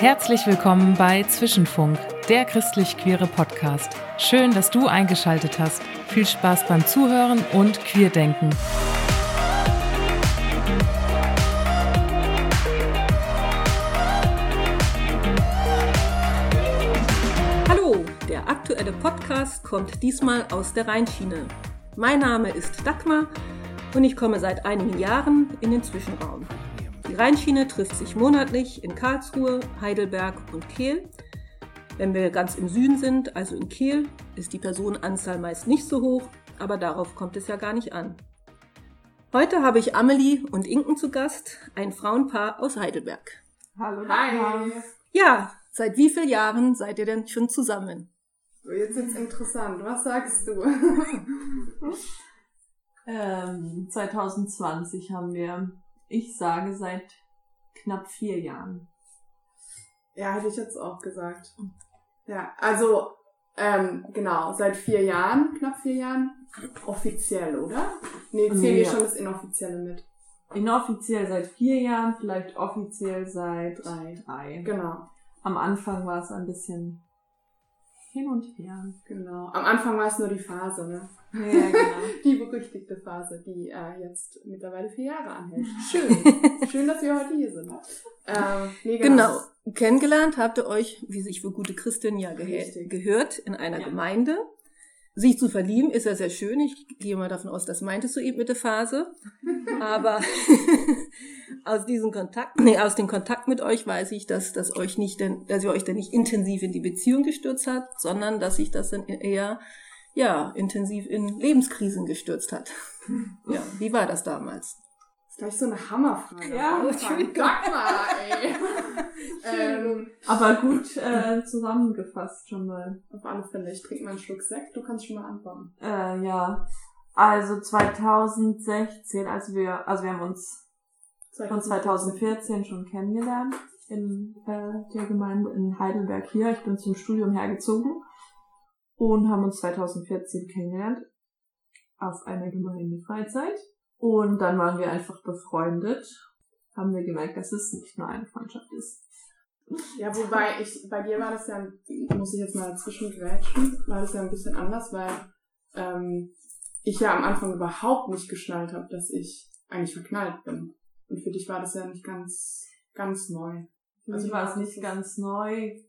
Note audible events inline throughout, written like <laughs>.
Herzlich willkommen bei Zwischenfunk, der christlich-queere Podcast. Schön, dass du eingeschaltet hast. Viel Spaß beim Zuhören und Queerdenken. Hallo, Podcast kommt diesmal aus der Rheinschiene. Mein Name ist Dagmar und ich komme seit einigen Jahren in den Zwischenraum. Die Rheinschiene trifft sich monatlich in Karlsruhe, Heidelberg und Kehl. Wenn wir ganz im Süden sind, also in Kehl, ist die Personenanzahl meist nicht so hoch, aber darauf kommt es ja gar nicht an. Heute habe ich Amelie und Inken zu Gast, ein Frauenpaar aus Heidelberg. Hallo. Hi. Ja, seit wie vielen Jahren seid ihr denn schon zusammen? Jetzt wird's interessant. Was sagst du? <laughs> ähm, 2020 haben wir ich sage seit knapp vier Jahren. Ja, hätte ich jetzt auch gesagt. Ja, also ähm, genau, seit vier Jahren, knapp vier Jahren, offiziell, oder? Nee, zählen wir ja. schon das Inoffizielle mit. Inoffiziell seit vier Jahren, vielleicht offiziell seit drei. drei. Genau. Am Anfang war es ein bisschen hin und her. Genau. Am Anfang war es nur die Phase, ne? Ja, genau. <laughs> die berüchtigte Phase, die äh, jetzt mittlerweile vier Jahre anhält. <laughs> Schön. Schön, dass wir heute hier sind. Ähm, nee, genau. genau. Kennengelernt habt ihr euch, wie sich für gute Christinnen ja ge gehört, in einer ja. Gemeinde. Sich zu verlieben ist ja sehr schön. Ich gehe mal davon aus, das meintest du eben mit der Phase. <laughs> Aber <laughs> aus diesem Kontakt, nee, aus dem Kontakt mit euch weiß ich, dass, dass euch nicht, denn, dass ihr euch dann nicht intensiv in die Beziehung gestürzt habt, sondern dass sich das dann eher, ja, intensiv in Lebenskrisen gestürzt hat. <laughs> Ja, wie war das damals? Das ist gleich so eine Hammerfrage. Ja. Sag mal, ey. <laughs> ähm, Aber gut äh, zusammengefasst schon mal. Auf alle Fälle. Ich trinke mal einen Schluck Sekt. Du kannst schon mal antworten. Äh, ja. Also 2016, als wir, also wir haben uns 2014. von 2014 schon kennengelernt in äh, der Gemeinde in Heidelberg hier. Ich bin zum Studium hergezogen und haben uns 2014 kennengelernt auf einer Gemeindefreizeit. Und dann waren wir einfach befreundet, haben wir gemerkt, dass es nicht nur eine Freundschaft ist. Ja, wobei ich, bei dir war das ja, muss ich jetzt mal dazwischen grätschen, war das ja ein bisschen anders, weil ähm, ich ja am Anfang überhaupt nicht geschnallt habe, dass ich eigentlich verknallt bin. Und für dich war das ja nicht ganz, ganz neu. Für also mich war es nicht ganz neu,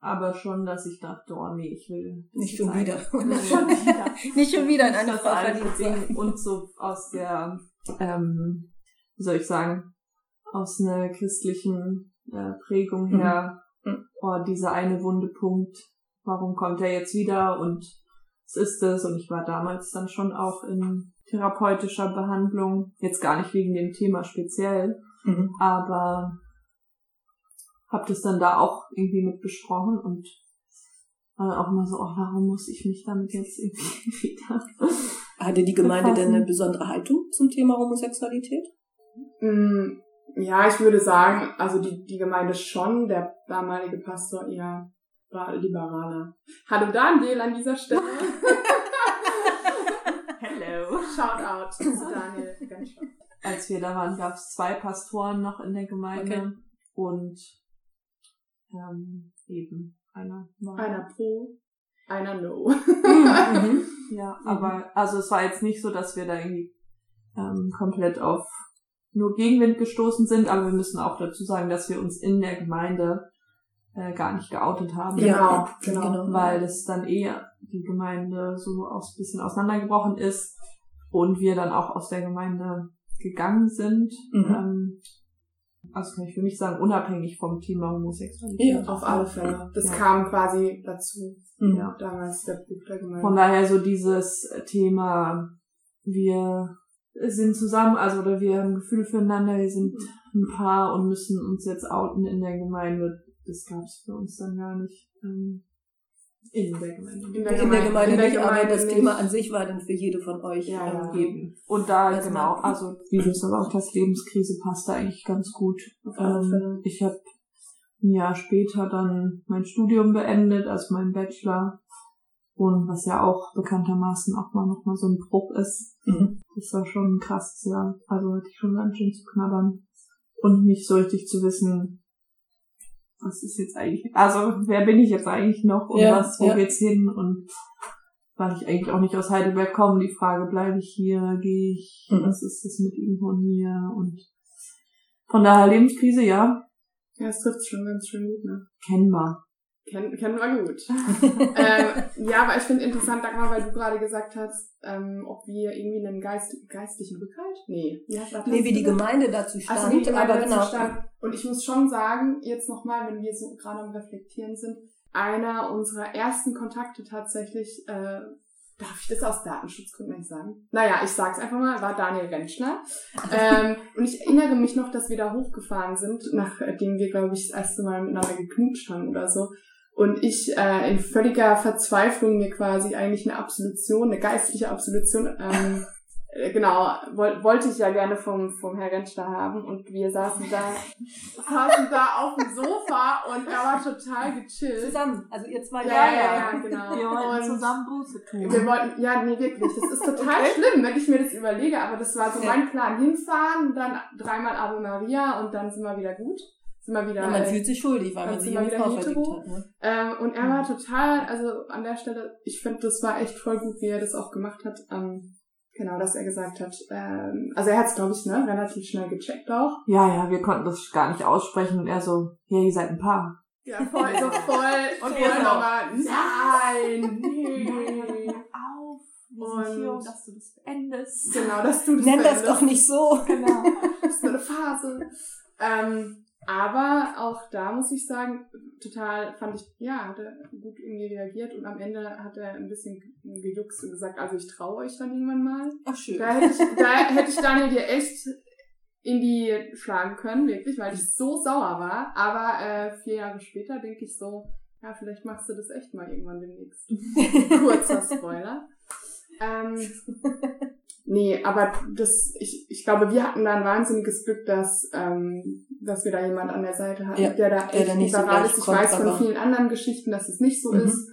aber schon, dass ich dachte, oh nee, ich will nicht <laughs> schon wieder. nicht schon wieder in eine Frau verliebt Und so aus der, ähm, wie soll ich sagen, aus einer christlichen äh, Prägung mhm. her, mhm. oh, dieser eine wunde Punkt, warum kommt er jetzt wieder und was ist es? Und ich war damals dann schon auch in therapeutischer Behandlung, jetzt gar nicht wegen dem Thema speziell, mhm. aber habe das dann da auch irgendwie mit besprochen und war auch immer so, oh, warum muss ich mich damit jetzt irgendwie <laughs> wieder. Hatte die Gemeinde befassen? denn eine besondere Haltung zum Thema Homosexualität? Mm, ja, ich würde sagen, also die, die Gemeinde schon, der damalige Pastor eher war liberaler. Hallo Daniel an dieser Stelle. <laughs> Hello. Shout out zu Daniel. Als wir da waren, gab es zwei Pastoren noch in der Gemeinde okay. und ähm, eben einer war. Einer pro, einer no. mhm. <laughs> Ja, mhm. aber also es war jetzt nicht so, dass wir da irgendwie ähm, komplett auf nur Gegenwind gestoßen sind, aber wir müssen auch dazu sagen, dass wir uns in der Gemeinde äh, gar nicht geoutet haben. Genau, genau. genau. Weil das dann eher die Gemeinde so aus bisschen auseinandergebrochen ist und wir dann auch aus der Gemeinde gegangen sind. Mhm. Ähm, also kann ich für mich sagen, unabhängig vom Thema Homosexualität. Ja, auf alle Fälle. Das ja. kam quasi dazu. Mhm. Ja. Damals der Buch der Gemeinde. Von daher so dieses Thema, wir sind zusammen, also oder wir haben Gefühle füreinander, wir sind ein Paar und müssen uns jetzt outen in der Gemeinde. Das gab es für uns dann gar nicht. Ähm, in der Gemeinde. In der Gemeinde, in der Gemeinde, in der nicht, aber das nicht. Thema an sich war dann für jede von euch ja, ja. gegeben. Und da, das genau, also wie du sagst, auch das Lebenskrise passt da eigentlich ganz gut. Ähm, ich habe ein Jahr später dann mein Studium beendet, also mein Bachelor. Und was ja auch bekanntermaßen auch mal nochmal so ein Bruch ist. Mhm. Das war schon ein krasses Jahr. Also hatte ich schon ganz schön zu knabbern. Und nicht so richtig zu wissen, was ist jetzt eigentlich, also wer bin ich jetzt eigentlich noch und ja, was, wo ja. geht's hin und weil ich eigentlich auch nicht aus Heidelberg komme, die Frage, bleibe ich hier, gehe ich, mhm. was ist das mit ihm und mir und von daher Lebenskrise, ja. Ja, es trifft schon ganz schön gut, ne? Kennbar. Kennen, kennen wir gut. <laughs> ähm, ja, aber ich finde interessant, Dagmar, weil du gerade gesagt hast, ähm, ob wir irgendwie einen Geist, geistlichen Rückhalt? Nee. Das? Nee, wie die Gemeinde dazu stand. Also, wie die Gemeinde aber dazu genau. stand. Und ich muss schon sagen, jetzt nochmal, wenn wir so gerade am Reflektieren sind, einer unserer ersten Kontakte tatsächlich, äh, darf ich das aus Datenschutzgründen nicht sagen? Naja, ich sag's einfach mal, war Daniel Rentschler. ähm, und ich erinnere mich noch, dass wir da hochgefahren sind, nachdem wir, glaube ich, das erste Mal miteinander geknutscht haben oder so und ich äh, in völliger Verzweiflung mir quasi eigentlich eine Absolution, eine geistliche Absolution, ähm, <laughs> äh, genau, woll, wollte ich ja gerne vom, vom Herr Rentschler haben und wir saßen da, saßen da auf dem Sofa und er war total gechillt. Zusammen, also ihr zwei. Ja, ja, ja, genau. Wir wollten zusammen Buße tun. Wir wollten, ja, nee, wirklich, das ist total okay. schlimm, wenn ich mir das überlege, aber das war so mein Plan, hinfahren, dann dreimal Ave Maria und dann sind wir wieder gut sind wir wieder. Ja, man fühlt sich schuldig, weil man sich immer wieder hetero. Hat, ne? ähm, und er war total, also an der Stelle, ich finde, das war echt voll gut, wie er das auch gemacht hat. Ähm, genau, dass er gesagt hat. Ähm, also er hat es, glaube ich, ne, relativ schnell gecheckt auch. Ja, ja, wir konnten das gar nicht aussprechen und er so, ja, ihr seid ein Paar. Ja, voll, so <laughs> voll, und wir nochmal, nein, <laughs> nee. auf. Wir und sind hier, dass du das beendest. Genau, dass du das Nenn beendest. das doch nicht so. Genau. <laughs> das ist nur eine Phase. Ähm, aber auch da muss ich sagen, total fand ich, ja, hat er gut irgendwie reagiert und am Ende hat er ein bisschen gejuckst und gesagt, also ich traue euch dann irgendwann mal. Ach schön. Da hätte ich, da hätte ich Daniel dir echt in die schlagen können, wirklich, weil ich so sauer war. Aber äh, vier Jahre später denke ich so, ja, vielleicht machst du das echt mal irgendwann demnächst. <laughs> Kurzer Spoiler. Ähm, <laughs> Nee, aber das, ich, ich glaube, wir hatten da ein wahnsinniges Glück, dass, ähm, dass wir da jemand an der Seite hatten, ja, der da echt der liberal so ist. Ich weiß von vielen anderen Geschichten, dass es nicht so mhm. ist.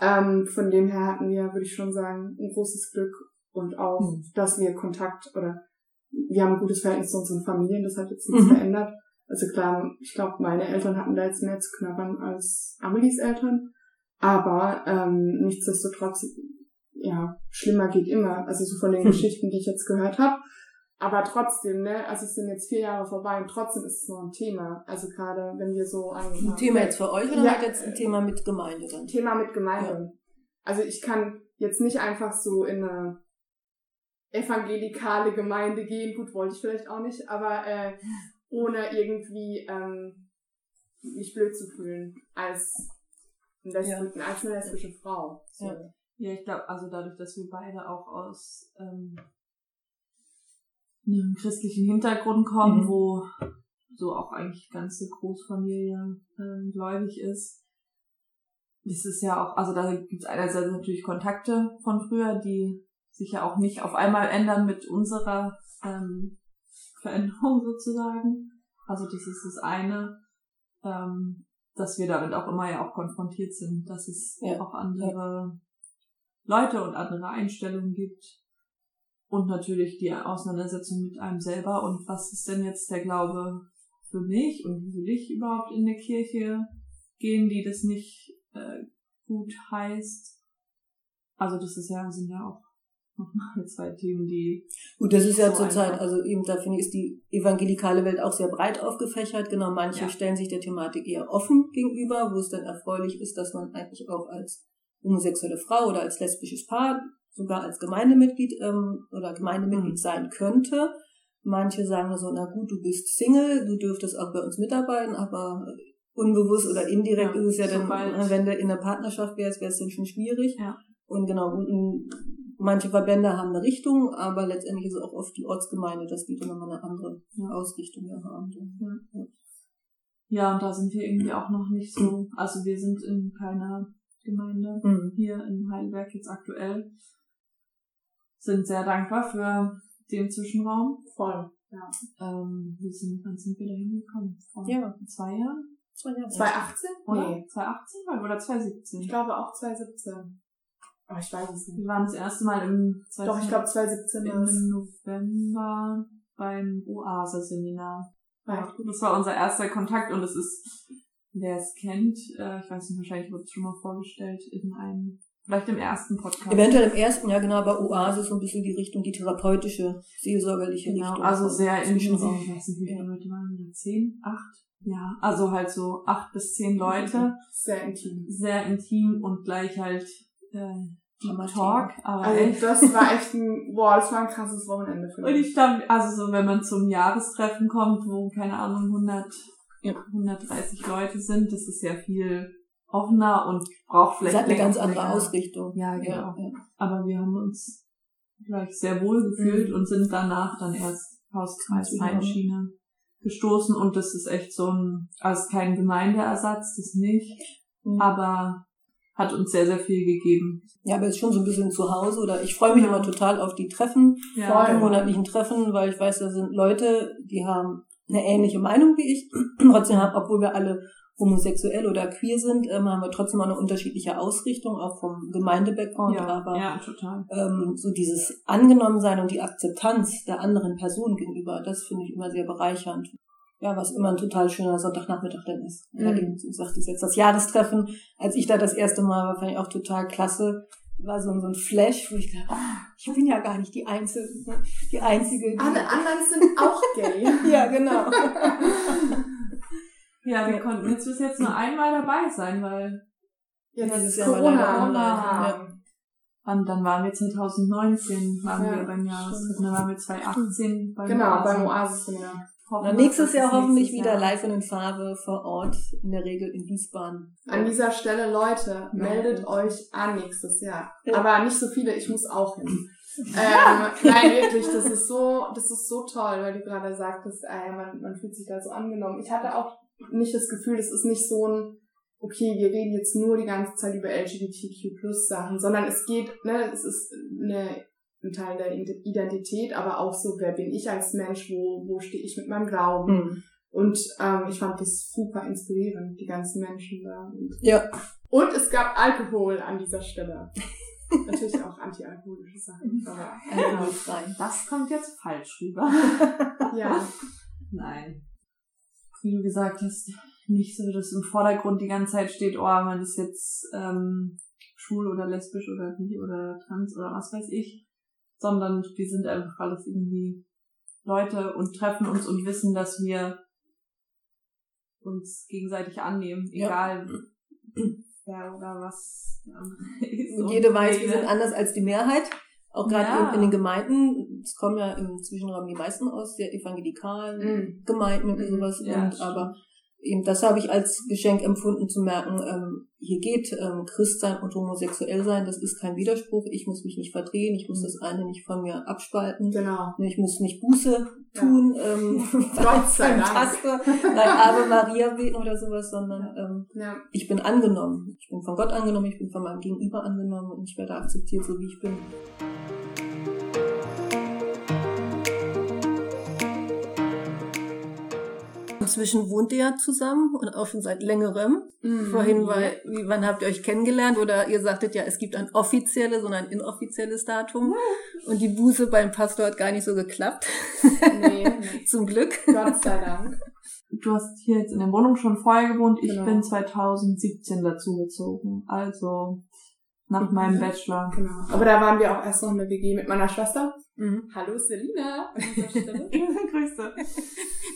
Ähm, von dem her hatten wir, würde ich schon sagen, ein großes Glück und auch, mhm. dass wir Kontakt oder wir haben ein gutes Verhältnis zu unseren Familien, das hat jetzt nichts mhm. verändert. Also klar, ich glaube, meine Eltern hatten da jetzt mehr zu knabbern als Amelies Eltern. Aber ähm, nichtsdestotrotz ja, schlimmer geht immer. Also so von den hm. Geschichten, die ich jetzt gehört habe. Aber trotzdem, ne, also es sind jetzt vier Jahre vorbei und trotzdem ist es noch ein Thema. Also gerade wenn wir so ein Ein Thema jetzt für euch oder ja, jetzt ein Thema mit Gemeinde dann? Thema mit Gemeinde. Ja. Also ich kann jetzt nicht einfach so in eine evangelikale Gemeinde gehen. Gut, wollte ich vielleicht auch nicht, aber äh, ohne irgendwie ähm, mich blöd zu fühlen als, ja. als eine lesbische Frau. So. Ja. Ja, ich glaube, also dadurch, dass wir beide auch aus ähm, einem christlichen Hintergrund kommen, mhm. wo so auch eigentlich ganze Großfamilie ähm, gläubig ist. Das ist ja auch, also da gibt es einerseits natürlich Kontakte von früher, die sich ja auch nicht auf einmal ändern mit unserer ähm, Veränderung <laughs> sozusagen. Also das ist das eine, ähm, dass wir damit auch immer ja auch konfrontiert sind, dass es ja. auch andere Leute und andere Einstellungen gibt. Und natürlich die Auseinandersetzung mit einem selber und was ist denn jetzt der Glaube für mich und wie will ich überhaupt in eine Kirche gehen, die das nicht äh, gut heißt. Also das ist ja, sind ja auch nochmal <laughs> zwei Themen, die. Gut, das ist ja so zurzeit, also eben da finde ich, ist die evangelikale Welt auch sehr breit aufgefächert. Genau, manche ja. stellen sich der Thematik eher offen gegenüber, wo es dann erfreulich ist, dass man eigentlich auch als homosexuelle Frau oder als lesbisches Paar sogar als Gemeindemitglied ähm, oder Gemeindemitglied mhm. sein könnte. Manche sagen so, na gut, du bist Single, du dürftest auch bei uns mitarbeiten, aber unbewusst oder indirekt ja, ist es ja dann, wenn du in einer Partnerschaft wärst, wäre es dann schon schwierig. Ja. Und genau, und manche Verbände haben eine Richtung, aber letztendlich ist es auch oft die Ortsgemeinde, dass die dann nochmal eine andere ja. Ausrichtung haben. Ja. ja, und da sind wir irgendwie auch noch nicht so, also wir sind in keiner Gemeinde mhm. hier in Heidelberg jetzt aktuell. Sind sehr dankbar für den Zwischenraum. Voll, ja. Ähm, wie sind, wann sind wir da hingekommen? Vor ja. zwei Jahren? Zwei Jahre. 2018? Oder? Nee. 2018 oder 2017? Ich glaube auch 2017. Oh, ich weiß es nicht. Wir waren das erste Mal im Doch, ich glaube 2017 im November beim Oase-Seminar. Ja, das war unser erster Kontakt und es ist, wer es kennt, äh, ich weiß nicht, wahrscheinlich wurde es schon mal vorgestellt in einem, vielleicht im ersten Podcast. Eventuell im ersten, ja genau, bei Oase so ein bisschen die Richtung, die therapeutische, seelsorgerliche genau, Richtung. also sehr intensiv, ich weiß nicht, wie viele Leute waren da, zehn, acht? Ja, also halt so acht bis zehn Leute. Sehr intim. Sehr intim und gleich halt äh, Talk, aber also echt. das war <laughs> echt ein, boah, das war ein krasses Wochenende für mich. Und ich stand, also so, wenn man zum Jahrestreffen kommt, wo, keine Ahnung, 100, ja. 130 Leute sind, das ist ja viel offener und braucht vielleicht Das hat eine ganz andere länger. Ausrichtung. Ja, genau. Ja. Aber wir haben uns gleich sehr wohl gefühlt mhm. und sind danach dann erst Hauskreis Rheinschiene gestoßen und das ist echt so ein, also kein Gemeindeersatz, das nicht, mhm. aber hat uns sehr, sehr viel gegeben. Ja, aber es ist schon so ein bisschen zu Hause oder ich freue mich immer total auf die Treffen, ja, die monatlichen Treffen, weil ich weiß, da sind Leute, die haben eine ähnliche Meinung wie ich. <clears throat> trotzdem haben, obwohl wir alle homosexuell oder queer sind, ähm, haben wir trotzdem auch eine unterschiedliche Ausrichtung, auch vom Gemeindebackground. Ja, aber ja, total. Ähm, so dieses Angenommensein und die Akzeptanz der anderen Person gegenüber, das finde ich immer sehr bereichernd ja, was immer ein total schöner Sonntagnachmittag dann ist. Mhm. Ja, eben, ich jetzt, das Jahrestreffen, als ich da das erste Mal war, fand ich auch total klasse. War so, so ein Flash, wo ich dachte, oh, ich bin ja gar nicht die Einzige, die Einzige. Die Alle anderen sind auch <laughs> gay. ja, genau. <laughs> ja, wir konnten jetzt bis jetzt nur einmal dabei sein, weil ja, dieses Jahr Corona online. Ja. Und dann waren wir 2019, waren ja, wir beim Jahrestreffen, dann waren wir 2018 beim Genau, beim Oasis-Seminar. Na, nächstes Jahr hoffentlich wieder Jahr. live und in Farbe vor Ort, in der Regel in Wiesbaden. An dieser Stelle, Leute, meldet ja. euch an nächstes Jahr. Ja. Aber nicht so viele, ich muss auch hin. <laughs> ähm, nein, wirklich, das ist so, das ist so toll, weil du gerade sagtest, äh, man, man fühlt sich da so angenommen. Ich hatte auch nicht das Gefühl, das ist nicht so ein, okay, wir reden jetzt nur die ganze Zeit über LGBTQ Plus Sachen, sondern es geht, ne, es ist eine ein Teil der Identität, aber auch so, wer bin ich als Mensch, wo, wo stehe ich mit meinem Glauben. Mhm. Und ähm, ich fand das super inspirierend, die ganzen Menschen da. Und, ja. Und es gab Alkohol an dieser Stelle. <laughs> Natürlich auch antialkoholische Sachen. Aber <laughs> alkoholfrei. Das kommt jetzt falsch rüber. ja. <laughs> Nein. Wie du gesagt hast, nicht so, dass im Vordergrund die ganze Zeit steht, oh, man ist jetzt ähm, schwul oder lesbisch oder bi oder trans oder was weiß ich, sondern wir sind einfach alles irgendwie Leute und treffen uns und wissen, dass wir uns gegenseitig annehmen, egal ja. wer oder was ist. Und jede weiß, wir sind anders als die Mehrheit. Auch gerade ja. in, in, den Gemeinden, es kommen ja im Zwischenraum die meisten aus der evangelikalen mhm. Gemeinden und sowas. Ja, und aber eben das habe ich als Geschenk empfunden zu merken, ähm, hier geht ähm, Christsein und homosexuell sein, das ist kein Widerspruch, ich muss mich nicht verdrehen, ich muss mhm. das eine nicht von mir abspalten, genau. ich muss nicht Buße tun, ja. ähm, <laughs> Gott sei Dank. Taste, Ave Maria beten oder sowas, sondern ähm, ja. ich bin angenommen, ich bin von Gott angenommen, ich bin von meinem Gegenüber angenommen und ich werde akzeptiert, so wie ich bin. Inzwischen wohnt ihr ja zusammen und auch schon seit längerem. Mhm. Vorhin war, wie, wann habt ihr euch kennengelernt? Oder ihr sagtet ja, es gibt ein offizielles und ein inoffizielles Datum. Mhm. Und die Buße beim Pastor hat gar nicht so geklappt. Nee, <laughs> nee. Zum Glück. Gott sei Dank. Du hast hier jetzt in der Wohnung schon vorher gewohnt. Ich genau. bin 2017 dazugezogen. Also nach mhm. meinem Bachelor. Genau. Aber da waren wir auch erst noch in der WG mit meiner Schwester. Mhm. Hallo Selina an dieser <laughs> Stelle. Grüße.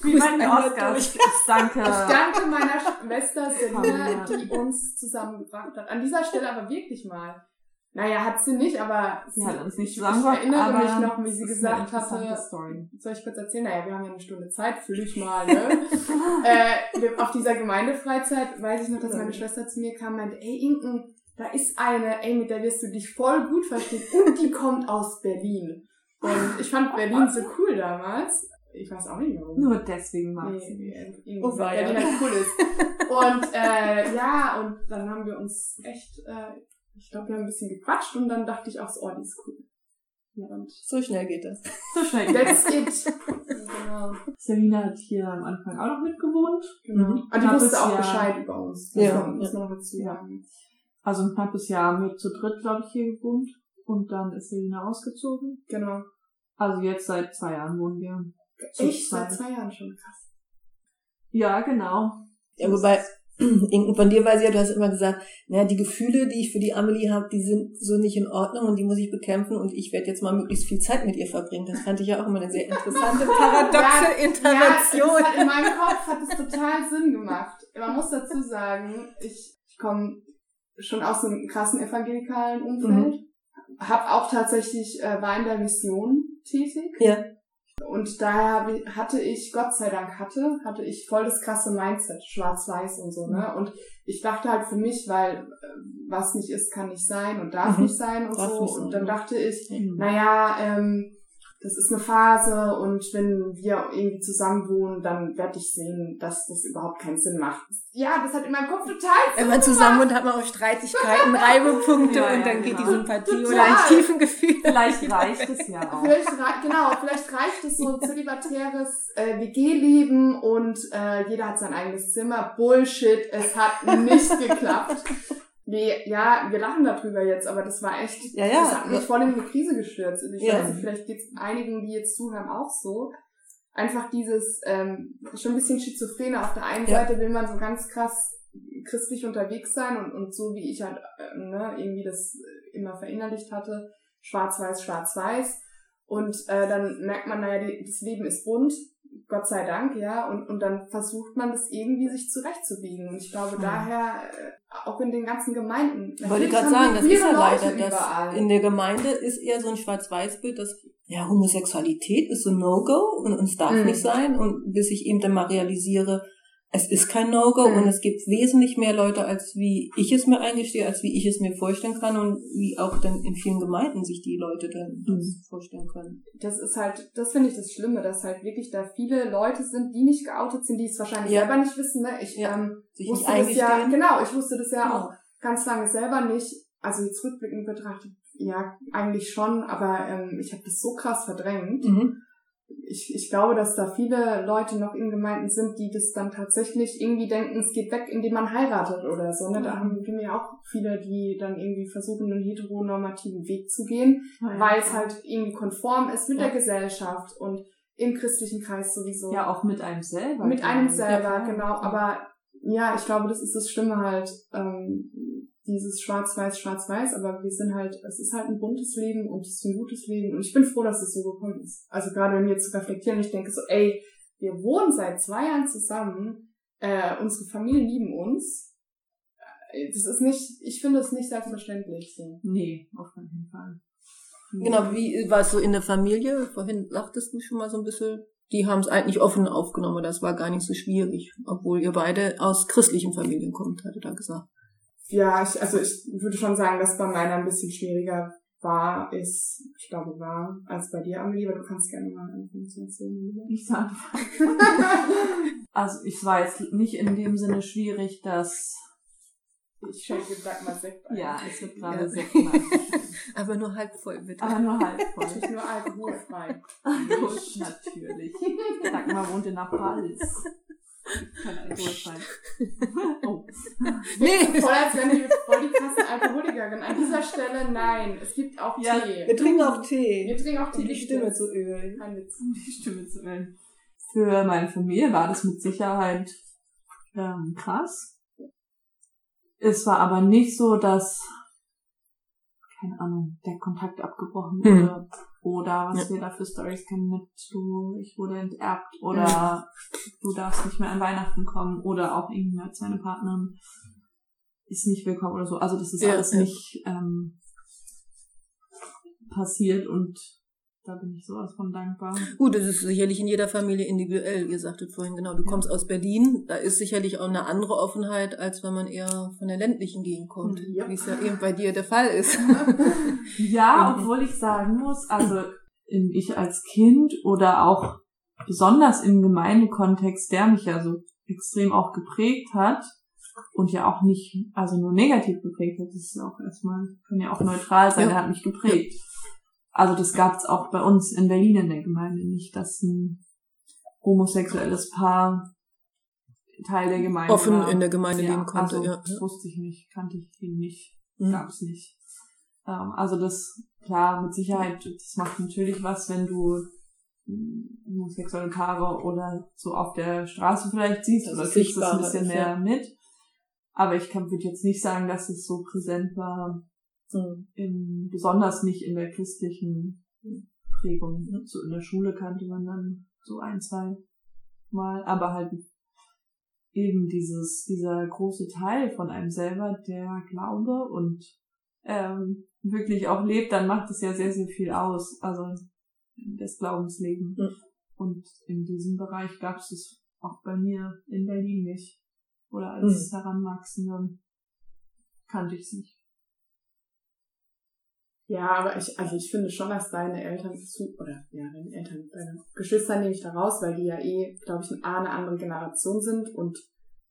Wie mein Oscar. Ich danke. Ich danke meiner Schwester Selina, die uns zusammengebracht hat. An dieser Stelle aber wirklich mal. Naja, hat sie nicht, aber sie, sie hat uns nicht zusammengebracht. Ich erinnere mich noch, wie sie gesagt hatte. Story. Soll ich kurz erzähhlen? Naja, wir haben ja eine Stunde Zeit, fühle ich mal, ne? <laughs> äh, auf dieser Gemeindefreizeit weiß ich noch, dass meine Schwester zu mir kam und meinte, ey Inken, da ist eine, ey, mit der wirst du dich voll gut verstehen und die kommt aus Berlin. Und ich fand Berlin so cool damals. Ich weiß auch nicht warum. Nur deswegen mag nee, sie. Oh, weil Berlin halt cool ist. Und äh, ja, und dann haben wir uns echt, äh, ich glaube, wir haben ein bisschen gequatscht und dann dachte ich auch so, oh, die ist cool. Ja, und so schnell geht das. So schnell geht das. <laughs> That's it. genau. Selina hat hier am Anfang auch noch mitgewohnt. Genau. Mhm. Und die wusste auch Bescheid über uns. Das ja. muss man dazu sagen. also ein knappes Jahr mit zu dritt, glaube ich, hier gewohnt. Und dann ist Selina ausgezogen. Genau. Also jetzt seit zwei Jahren wohnen wir. Echt? Seit zwei Jahren schon, krass. Ja, genau. Ja, wobei, <clears throat> Inken, von dir weiß ich ja, du hast immer gesagt, naja, die Gefühle, die ich für die Amelie habe, die sind so nicht in Ordnung und die muss ich bekämpfen und ich werde jetzt mal möglichst viel Zeit mit ihr verbringen. Das fand ich ja auch immer eine sehr interessante, <laughs> paradoxe ja, Intervention. Ja, hat, in meinem Kopf hat es total Sinn gemacht. Man muss dazu sagen, ich, ich komme schon aus einem krassen evangelikalen Umfeld, mhm. habe auch tatsächlich, äh, war in der Mission tätig. Ja. Und daher hatte ich, Gott sei Dank hatte, hatte ich voll das krasse Mindset, schwarz-weiß und so, ne? Mhm. Und ich dachte halt für mich, weil äh, was nicht ist, kann nicht sein und darf mhm. nicht sein und darf so. Und dann dachte ich, mhm. naja, ähm, das ist eine Phase und wenn wir irgendwie zusammen wohnen, dann werde ich sehen, dass das überhaupt keinen Sinn macht. Ja, das hat in meinem Kopf total Wenn man zusammen wohnt, hat man auch Streitigkeiten, <laughs> Reibepunkte ja, und dann ja, geht die Sympathie total. oder ein tiefen Gefühl. Vielleicht reicht es ja auch. Vielleicht, genau, vielleicht reicht es so ein zölibatäres äh, WG-Leben und äh, jeder hat sein eigenes Zimmer. Bullshit, es hat nicht geklappt. Nee, ja, wir lachen darüber jetzt, aber das war echt, ja, ja. das hat mich voll in eine Krise gestürzt. Und ich ja. weiß nicht, vielleicht geht's einigen, die jetzt zuhören, auch so. Einfach dieses, ähm, schon ein bisschen schizophrene. Auf der einen ja. Seite will man so ganz krass christlich unterwegs sein und, und so wie ich halt, äh, ne, irgendwie das immer verinnerlicht hatte, schwarz-weiß, schwarz-weiß. Und äh, dann merkt man, naja, die, das Leben ist bunt Gott sei Dank, ja, und, und dann versucht man das irgendwie sich zurechtzubiegen. Und ich glaube, ja. daher, äh, auch in den ganzen Gemeinden. Ich wollte gerade sagen, das ist ja leider, das in der Gemeinde ist eher so ein Schwarz-Weiß-Bild, dass ja, Homosexualität ist so No-Go und es darf mhm. nicht sein. Und bis ich eben dann mal realisiere, es ist kein No-Go mhm. und es gibt wesentlich mehr Leute, als wie ich es mir eingestehe, als wie ich es mir vorstellen kann und wie auch dann in vielen Gemeinden sich die Leute dann mhm. vorstellen können. Das ist halt, das finde ich das Schlimme, dass halt wirklich da viele Leute sind, die nicht geoutet sind, die es wahrscheinlich ja. selber nicht wissen. Ne? Ich ja. ähm, sich wusste das ja, genau, ich wusste das ja genau. auch ganz lange selber nicht. Also jetzt rückblickend betrachtet, ja, eigentlich schon, aber ähm, ich habe das so krass verdrängt. Mhm ich, ich glaube, dass da viele Leute noch in Gemeinden sind, die das dann tatsächlich irgendwie denken, es geht weg, indem man heiratet oder so. Ne? Da haben wir ja auch viele, die dann irgendwie versuchen, einen heteronormativen Weg zu gehen, ja, weil es halt irgendwie konform ist mit ja. der Gesellschaft und im christlichen Kreis sowieso. Ja, auch mit einem selber. Mit einem selber, genau. Aber ja, ich glaube, das ist das Schlimme halt. Ähm, dieses Schwarz-Weiß, Schwarz-Weiß, aber wir sind halt, es ist halt ein buntes Leben und es ist ein gutes Leben und ich bin froh, dass es so gekommen ist. Also gerade wenn wir jetzt reflektieren, ich denke so, ey, wir wohnen seit zwei Jahren zusammen, äh, unsere Familien lieben uns. Äh, das ist nicht, ich finde es nicht selbstverständlich. So. Nee, auf keinen Fall. Genau, wie war es so in der Familie? Vorhin sagtest du schon mal so ein bisschen, die haben es eigentlich offen aufgenommen, das war gar nicht so schwierig, obwohl ihr beide aus christlichen Familien kommt, hatte da gesagt ja, ich, also ich würde schon sagen, dass bei meiner ein bisschen schwieriger war, ist, ich glaube, war, als bei dir, Amelie, aber du kannst gerne mal anfangen zu erzählen. Ich sag. <laughs> also, ich war jetzt nicht in dem Sinne schwierig, dass ich schenke Dagmar Sekt ein. Ja, es wird gerade ja. Sekt <laughs> Aber nur halb voll, bitte. Aber nur halb voll. Nicht nur alkoholfrei. <laughs> Natürlich. Dagmar wohnt in der Pfalz. Kein <laughs> Alkoholfrei. <laughs> oh. <laughs> Nee. Voll als wenn ich voll die krasse Alkoholikerin. An dieser Stelle nein. Es gibt auch ja, Tee. Wir trinken auch Tee. Wir trinken auch Tee. Um die Stimme zu ölen. Kein Witz. Um die Stimme zu ölen. Für meine Familie war das mit Sicherheit ähm, krass. Es war aber nicht so, dass keine Ahnung, der Kontakt abgebrochen hm. wurde. Hm. Oder was ja. wir da für Stories kennen mit du, ich wurde enterbt oder ja. du darfst nicht mehr an Weihnachten kommen oder auch irgendwie als meine Partnerin ist nicht willkommen oder so. Also das ist ja, alles nicht ähm, passiert und da bin ich sowas von dankbar. Gut, das ist sicherlich in jeder Familie individuell. Ihr sagtet vorhin genau, du ja. kommst aus Berlin. Da ist sicherlich auch eine andere Offenheit, als wenn man eher von der ländlichen Gegend kommt, ja. wie es ja eben bei dir der Fall ist. <laughs> ja, obwohl ich sagen muss, also ich als Kind oder auch besonders im Gemeindekontext, der mich ja so extrem auch geprägt hat und ja auch nicht, also nur negativ geprägt hat, das ist ja auch erstmal, kann ja auch neutral sein, ja. der hat mich geprägt also das gab es auch bei uns in Berlin in der Gemeinde nicht, dass ein homosexuelles Paar Teil der Gemeinde Offen war. in der Gemeinde ja, leben konnte, also, ja. Das wusste ich nicht, kannte ich ihn nicht, Mhm. gab's nicht. Ähm, also das, klar, mit Sicherheit, das macht natürlich was, wenn du mh, homosexuelle Paare oder so auf der Straße vielleicht siehst Das oder kriegst das ein bisschen ist, mehr ja. mit. Aber ich kann würde jetzt nicht sagen, dass es so präsent war, Mhm. in, besonders nicht in der christlichen Prägung. Mhm. So in der Schule kannte man dann so ein, zwei Mal, aber halt eben dieses, dieser große Teil von einem selber, der Glaube und ähm, wirklich auch lebt, dann macht es ja sehr, sehr viel aus, also das Glaubensleben. Mhm. Und in diesem Bereich gab es es auch bei mir in Berlin nicht. Oder als Heranwachsende kannte ich es nicht. Ja, aber ich, also ich finde schon, dass deine Eltern zu, oder ja, deine Eltern, deine Geschwister nehme ich da raus, weil die ja eh, glaube ich, eine, A, eine andere Generation sind und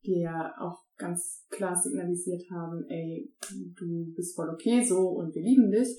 die ja auch ganz klar signalisiert haben, ey, du bist voll okay so und wir lieben dich.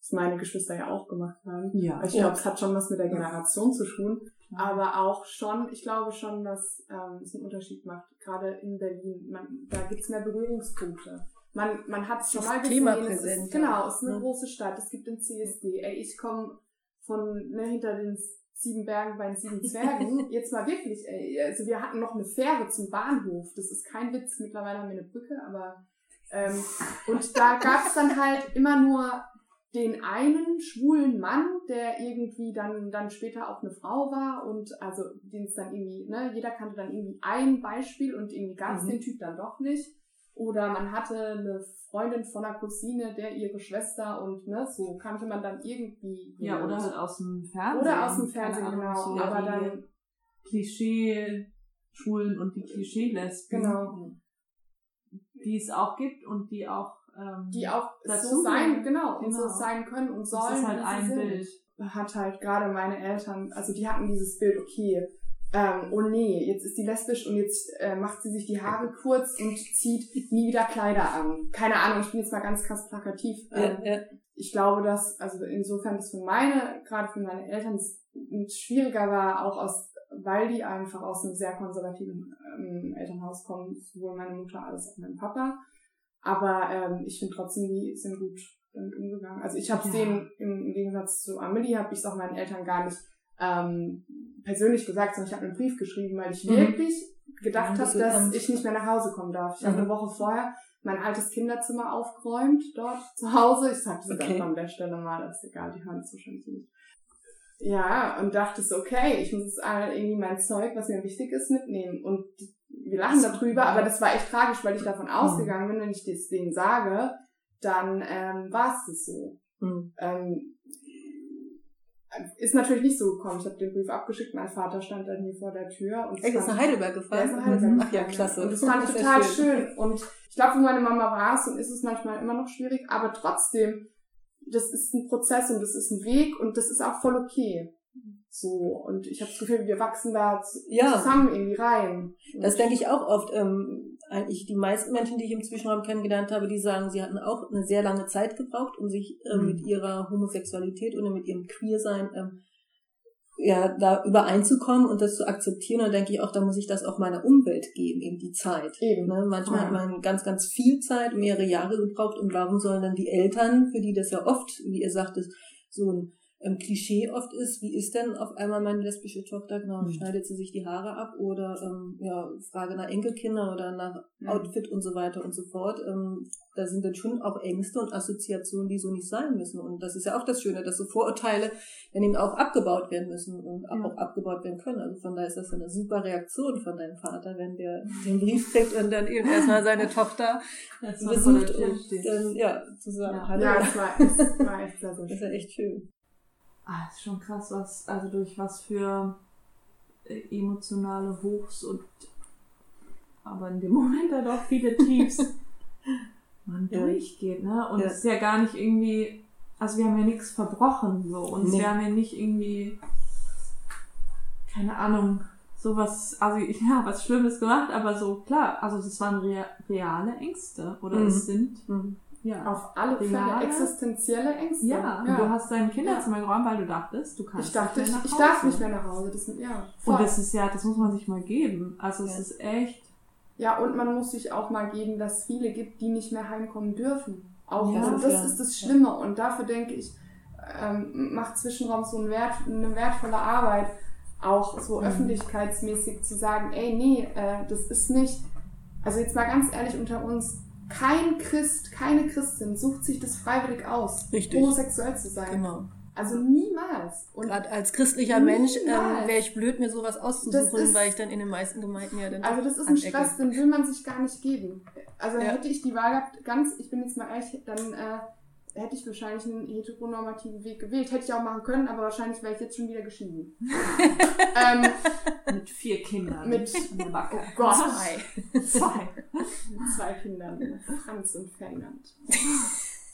Was meine Geschwister ja auch gemacht haben. Ja. Ich glaube, es hat schon was mit der Generation zu tun. Aber auch schon, ich glaube schon, dass ähm, es einen Unterschied macht. Gerade in Berlin, man, da gibt's mehr Berührungspunkte. Man, man hat es schon mal gesehen. Es ist, genau, es ist eine ne? große Stadt. Es gibt den CSD. Ey, ich komme von ne, hinter den sieben Bergen bei den sieben Zwergen. <laughs> Jetzt mal wirklich, ey. Also wir hatten noch eine Fähre zum Bahnhof. Das ist kein Witz. Mittlerweile haben wir eine Brücke, aber ähm, und da gab's dann halt immer nur den einen schwulen Mann, der irgendwie dann, dann später auch eine Frau war und also den es dann irgendwie, ne, jeder kannte dann irgendwie ein Beispiel und irgendwie gab es Mhm. den Typ dann doch nicht. Oder man hatte eine Freundin von einer Cousine, der ihre Schwester und ne, so kannte man dann irgendwie. Ja, oder jemand. halt aus dem Fernsehen. Oder aus dem Fernsehen, Ahnung, genau. so aber dann, Klischee-Schwulen und die Klischee-Lesben. genau, Die es auch gibt und die auch, ähm, die auch dazu so sein, gehören. genau, und so Genau. sein können und das sollen. ist halt ein. Bild. hat halt gerade meine Eltern, also die hatten dieses Bild, okay, ähm, oh nee, jetzt ist die lesbisch und jetzt äh, macht sie sich die Haare kurz und zieht nie wieder Kleider an. Keine Ahnung, ich bin jetzt mal ganz krass plakativ. Ähm, Ja, ja. Ich glaube, dass, also insofern das für meine, gerade für meine Eltern es schwieriger war, auch aus, weil die einfach aus einem sehr konservativen ähm, Elternhaus kommen, sowohl meine Mutter als auch mein Papa. Aber ähm, ich finde trotzdem, die sind gut damit umgegangen. Also ich habe es Ja. denen im, im Gegensatz zu Amelie, habe ich es auch meinen Eltern gar nicht ähm, persönlich gesagt, sondern ich habe einen Brief geschrieben, weil ich Mhm. wirklich gedacht habe, dass ich nicht mehr nach Hause kommen darf. Ich habe Mhm. eine Woche vorher mein altes Kinderzimmer aufgeräumt dort zu Hause. Ich sag das jetzt Okay. einfach an der Stelle mal, das ist egal, die hören es wahrscheinlich nicht. Ja, und dachte so, okay, ich muss jetzt irgendwie mein Zeug, was mir wichtig ist, mitnehmen. Und wir lachen darüber, aber das war echt tragisch, weil ich davon ausgegangen bin, wenn ich das denen sage, dann ähm, war es das so. Mhm. Ähm, ist natürlich nicht so gekommen. Ich habe den Brief abgeschickt, mein Vater stand dann hier vor der Tür. Und Ey, ist nach Heidelberg gefahren? der ist nach Heidelberg Mhm. Ach ja, gefahren, klasse. Und das fand <laughs> ich ja total schön. Und ich glaube, für meine Mama war es und ist es manchmal immer noch schwierig, aber trotzdem, das ist ein Prozess und das ist ein Weg und das ist auch voll okay. So, und ich habe das Gefühl, wir wachsen da Ja. zusammen irgendwie rein. Das denke ich auch oft. Ähm, eigentlich die meisten Menschen, die ich im Zwischenraum kennengelernt habe, die sagen, sie hatten auch eine sehr lange Zeit gebraucht, um sich Mhm. mit ihrer Homosexualität oder mit ihrem Queersein ähm, ja, da übereinzukommen und das zu akzeptieren. Und denke ich auch, da muss ich das auch meiner Umwelt geben, eben die Zeit. Eben. Ne? Manchmal Ja. hat man ganz, ganz viel Zeit, mehrere Jahre gebraucht. Und warum sollen dann die Eltern, für die das ja oft, wie ihr sagtet, so ein ähm, Klischee oft ist, wie ist denn auf einmal meine lesbische Tochter, genau, Mhm. schneidet sie sich die Haare ab oder ähm, ja, Frage nach Enkelkindern oder nach Mhm. Outfit und so weiter und so fort. Ähm, da sind dann schon auch Ängste und Assoziationen, die so nicht sein müssen. Und das ist ja auch das Schöne, dass so Vorurteile dann eben auch abgebaut werden müssen und auch, Ja. auch abgebaut werden können. Also von daher ist das eine super Reaktion von deinem Vater, wenn der den Brief kriegt und dann eben erstmal seine Tochter <laughs> besucht und dann, ja, zu sagen, Ja. hallo. Ja, es war, es war echt sehr, <laughs> sehr Das ist ja schön. echt schön. Ah, ist schon krass, was, also durch was für äh, emotionale Hochs und aber in dem <laughs> Moment halt auch viele Tiefs <laughs> man Ja. durchgeht, ne? Und Ja. es ist ja gar nicht irgendwie, also wir haben ja nichts verbrochen, so. Und Nee. wir haben ja nicht irgendwie, keine Ahnung, sowas, also <laughs> ja, was Schlimmes gemacht, aber so, klar, also das waren rea reale Ängste, oder Mhm. es sind. Mhm. Ja. auf alle Fälle existenzielle Ängste. Ja, ja. du hast deinen Kinderzimmer ja. geräumt, weil du dachtest, du kannst ich dachte, nicht mehr nach Hause. Ich darf nicht mehr nach Hause. Das, ja, voll. Und das ist ja, das muss man sich mal geben. Also es ist echt. Ja, und man muss sich auch mal geben, dass es viele gibt, die nicht mehr heimkommen dürfen. Auch ja, und das ist das Schlimme. Und dafür denke ich, ähm, macht Zwischenraum so ein Wert, eine wertvolle Arbeit, auch so mhm. öffentlichkeitsmäßig zu sagen, ey, nee, äh, das ist nicht, also jetzt mal ganz ehrlich unter uns, kein Christ, keine Christin sucht sich das freiwillig aus, Richtig. homosexuell zu sein. Genau. Also niemals. Und Gerade als christlicher Mensch ähm, wäre ich blöd, mir sowas auszusuchen, ist, weil ich dann in den meisten Gemeinden ja dann. Also das ist ein anecke. Stress, den will man sich gar nicht geben. Also ja. hätte ich die Wahl gehabt, ganz, ich bin jetzt mal ehrlich, dann äh, hätte ich wahrscheinlich einen heteronormativen Weg gewählt. Hätte ich auch machen können, aber wahrscheinlich wäre ich jetzt schon wieder geschieden. <laughs> ähm, mit vier Kindern. Mit oh Gott. Zwei. Zwei. Zwei Kindern. Franz und Ferdinand.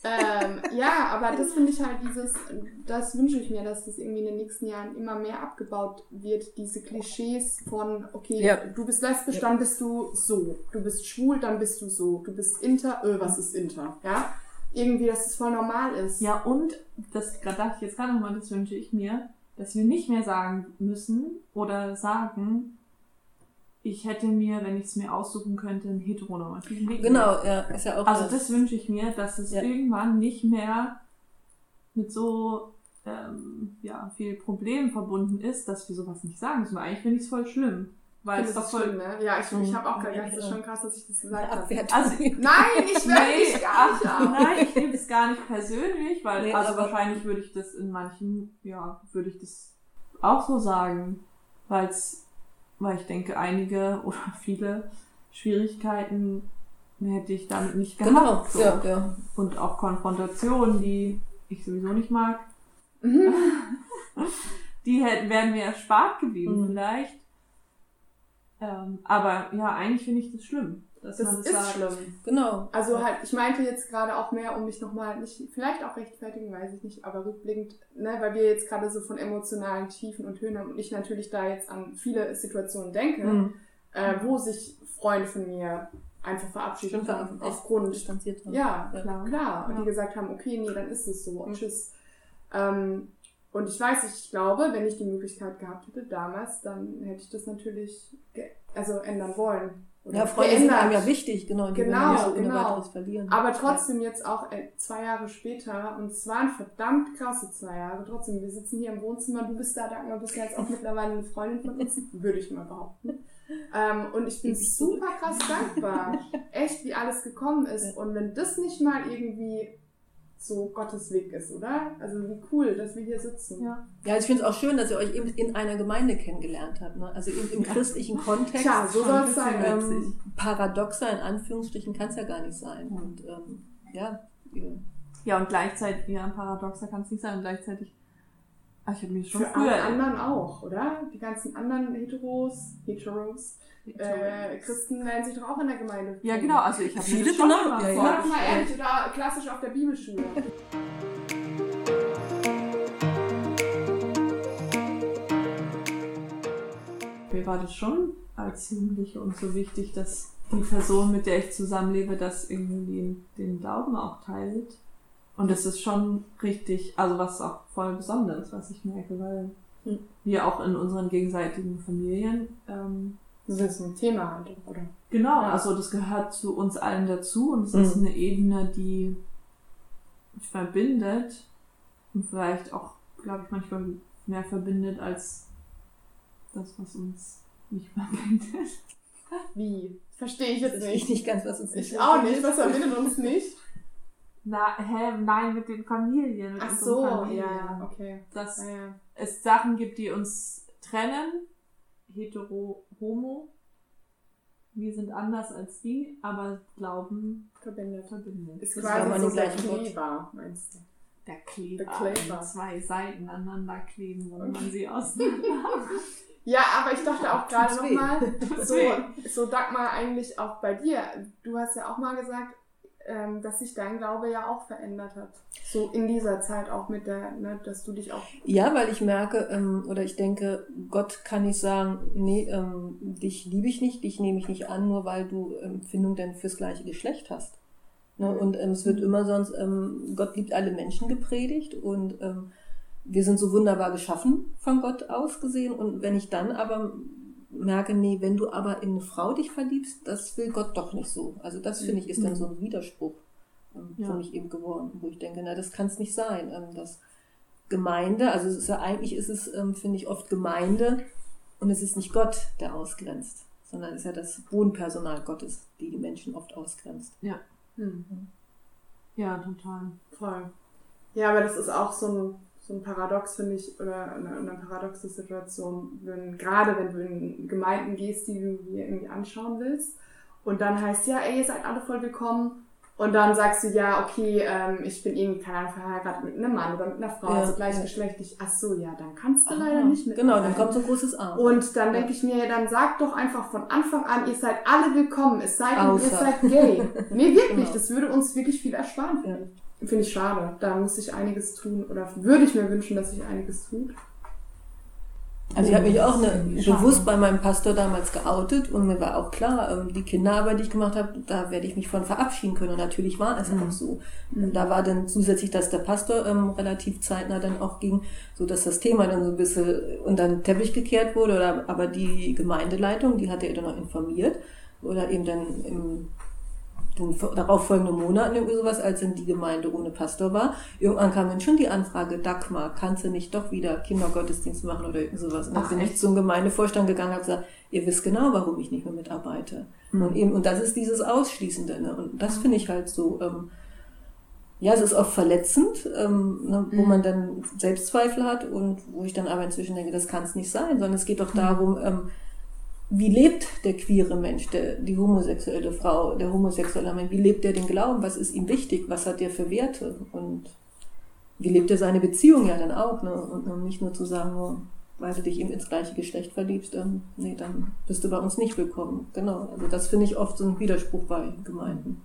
ähm, ja, aber das finde ich halt dieses, das wünsche ich mir, dass das irgendwie in den nächsten Jahren immer mehr abgebaut wird, diese Klischees von, okay, ja. du bist lesbisch, ja. dann bist du so, du bist schwul, dann bist du so, du bist inter, äh, was ist inter, ja? Irgendwie, dass es voll normal ist. Ja, und das dachte ich jetzt gerade nochmal, das wünsche ich mir, dass wir nicht mehr sagen müssen oder sagen, ich hätte mir, wenn ich es mir aussuchen könnte, einen heteronormativen Weg. Genau, ja, ist ja auch. Also das, das wünsche ich mir, dass es ja. irgendwann nicht mehr mit so ähm, ja, viel Problemen verbunden ist, dass wir sowas nicht sagen müssen. Eigentlich finde ich es voll schlimm. Weil es doch voll, schlimm, ne? Ja, ich, ich habe auch gedacht, das ist schon krass, dass ich das gesagt habe. Also, <laughs> nein, ich will nee, nicht gar nicht. Nein, ich nehme es gar nicht persönlich, weil nee, also wahrscheinlich würde ich das in manchen, ja, würde ich das auch so sagen, weil es, weil ich denke, einige <laughs> oder viele Schwierigkeiten hätte ich damit nicht gehabt. Genau, so. ja, ja. Und auch Konfrontationen, die ich sowieso nicht mag. Mhm. <laughs> die hätten, wären mir erspart geblieben, mhm. vielleicht. Ähm, aber ja, eigentlich finde ich das schlimm. Dass das, das ist sagt. schlimm. Genau. Also halt, ich meinte jetzt gerade auch mehr, um mich nochmal nicht, vielleicht auch rechtfertigen, weiß ich nicht, aber rückblickend, ne, weil wir jetzt gerade so von emotionalen Tiefen und Höhen haben und ich natürlich da jetzt an viele Situationen denke, mhm. äh, wo sich Freunde von mir einfach verabschiedet Stimmt, haben aufgrund distanziert haben. Ja, klar, klar. Und ja. die gesagt haben, okay, nee, dann ist es so. Und mhm. tschüss. Ähm, und ich weiß, ich glaube, wenn ich die Möglichkeit gehabt hätte damals, dann hätte ich das natürlich also ändern wollen. Oder ja, Freunde sind einem ja wichtig, genau. Die genau, ja so genau. Verlieren. Aber trotzdem jetzt auch äh, zwei Jahre später, und es waren verdammt krasse zwei Jahre, trotzdem, wir sitzen hier im Wohnzimmer, du bist da, Dagmar, bist ja jetzt auch mittlerweile eine Freundin von uns, <laughs> würde ich mal behaupten. Ähm, und ich bin super krass dankbar, echt, wie alles gekommen ist. Und wenn das nicht mal irgendwie so Gottes Weg ist, oder? Also wie cool, dass wir hier sitzen. Ja, ja ich finde es auch schön, dass ihr euch eben in einer Gemeinde kennengelernt habt. Ne? Also im, im christlichen Kontext. Ja, so soll es sein. Ähm, paradoxer in Anführungsstrichen kann es ja gar nicht sein. Und ähm, ja. Ja, und gleichzeitig, ja, paradoxer kann es nicht sein. Und gleichzeitig ich habe mich schon Für früher alle anderen auch, oder? Die ganzen anderen Heteros, Heteros, äh, Christen werden sich doch auch in der Gemeinde. Ja, genau. Also ich habe das schon genau. mal ja, ja. mal ehrlich, oder klassisch auf der Bibelschule. Mir war das schon als Jugendliche und so wichtig, dass die Person, mit der ich zusammenlebe, das irgendwie den Glauben auch teilt. Und das ist schon richtig, also was auch voll Besonderes, was ich merke, weil hm. wir auch in unseren gegenseitigen Familien ähm, das ist ein Thema halt, oder? Genau, ja. also das gehört zu uns allen dazu und es mhm. ist eine Ebene, die verbindet und vielleicht auch, glaube ich, manchmal mehr verbindet als das, was uns nicht <laughs> verbindet. Wie? Verstehe ich jetzt nicht. Ich nicht ganz, was uns nicht Ich auch nicht. Was verbindet uns nicht? Na, hä, nein, mit den Familien. Mit Ach so, Familien. ja, okay. Dass ja, ja. es Sachen gibt, die uns trennen, hetero, homo. Wir sind anders als die, aber Glauben verbindet. verbindet. Ist das quasi so der Kleber, meinst du? Der Kleber. Der Kleber. zwei Seiten aneinander kleben, und man sie auseinander <laughs> Ja, aber ich dachte auch gerade nochmal, so, so Dagmar eigentlich auch bei dir. Du hast ja auch mal gesagt, dass sich dein Glaube ja auch verändert hat. So in dieser Zeit auch mit der, ne, dass du dich auch. Ja, weil ich merke ähm, oder ich denke, Gott kann nicht sagen, nee, ähm, dich liebe ich nicht, dich nehme ich nicht an, nur weil du Empfindung denn fürs gleiche Geschlecht hast. Ne? Und ähm, es wird immer sonst, ähm, Gott liebt alle Menschen gepredigt und ähm, wir sind so wunderbar geschaffen von Gott aus gesehen. Und wenn ich dann aber merke, nee, wenn du aber in eine Frau dich verliebst, das will Gott doch nicht so. Also das finde ich ist dann so ein Widerspruch ähm, ja. für mich eben geworden, wo ich denke, na, das kann es nicht sein. Ähm, dass Gemeinde, also es ist ja eigentlich ist es, ähm, finde ich, oft Gemeinde und es ist nicht Gott, der ausgrenzt, sondern es ist ja das Wohnpersonal Gottes, die die Menschen oft ausgrenzt. Ja. Mhm. Ja, total. Voll. Ja, aber das ist auch so ein, so ein Paradox, finde ich, oder eine, eine paradoxe Situation, wenn, gerade wenn du in Gemeinden gehst, die du dir irgendwie anschauen willst, und dann heißt ja, ey, ihr seid alle voll willkommen, und dann sagst du, ja, okay, ähm, ich bin irgendwie, keine Ahnung, verheiratet mit einem Mann oder mit einer Frau, ja, also gleichgeschlechtlich. Ach so, ja, dann kannst du Aha, leider nicht mit. Genau, dann kommt so ein großes A. Und dann denke ich mir, dann sag doch einfach von Anfang an, ihr seid alle willkommen, es sei denn, ihr seid gay. <laughs> nee, wirklich, genau. das würde uns wirklich viel ersparen, ich. Finde ich schade. Da muss ich einiges tun oder würde ich mir wünschen, dass sich einiges tut. Also ich habe mich auch eine, bewusst bei meinem Pastor damals geoutet und mir war auch klar, ähm, die Kinderarbeit, die ich gemacht habe, da werde ich mich von verabschieden können. Und natürlich war es mhm. auch so. Und da war dann zusätzlich, dass der Pastor ähm, relativ zeitnah dann auch ging, so dass das Thema dann so ein bisschen unter den Teppich gekehrt wurde. Oder, aber die Gemeindeleitung, die hatte er dann noch informiert. Oder eben dann im den darauf folgenden Monaten irgendwie sowas, als dann die Gemeinde ohne Pastor war. Irgendwann kam dann schon die Anfrage, Dagmar, kannst du nicht doch wieder Kindergottesdienst machen oder irgend sowas? Und dann bin ich zum Gemeindevorstand gegangen und habe gesagt, ihr wisst genau, warum ich nicht mehr mitarbeite. Mhm. Und eben, und das ist dieses Ausschließende, ne? Und das finde ich halt so, ähm, ja, es ist oft verletzend, ähm, ne, wo mhm. man dann Selbstzweifel hat und wo ich dann aber inzwischen denke, das kann es nicht sein, sondern es geht doch mhm. darum, ähm, wie lebt der queere Mensch, der, die homosexuelle Frau, der homosexuelle Mensch, wie lebt er den Glauben, was ist ihm wichtig, was hat er für Werte und wie lebt er seine Beziehung ja dann auch, ne? und nicht nur zu sagen, nur, weil du dich eben ins gleiche Geschlecht verliebst, dann, nee, dann bist du bei uns nicht willkommen. Genau, also das finde ich oft so ein Widerspruch bei Gemeinden.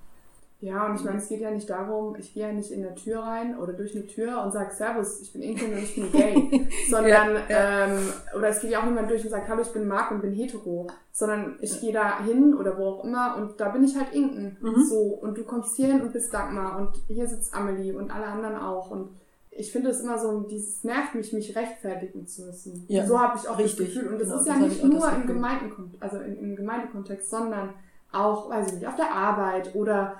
Ja, und ich meine, es geht ja nicht darum, ich gehe ja nicht in der Tür rein oder durch eine Tür und sage, Servus, ich bin Inken und ich bin gay. <laughs> sondern, ja. Ähm, oder es geht ja auch niemand durch und sagt, hallo, ich bin Mark und bin hetero. Sondern ich gehe da hin oder wo auch immer und da bin ich halt Inken. Mhm. So, und du kommst hier hin und bist Dagmar und hier sitzt Amelie und alle anderen auch. Und ich finde es immer so, dieses nervt mich, mich rechtfertigen zu müssen. Ja, so habe ich auch richtig. das Gefühl. Und das genau, ist ja das nicht nur im Gemeindenkontext, also im Gemeindekontext, sondern auch, weiß ich nicht, auf der Arbeit oder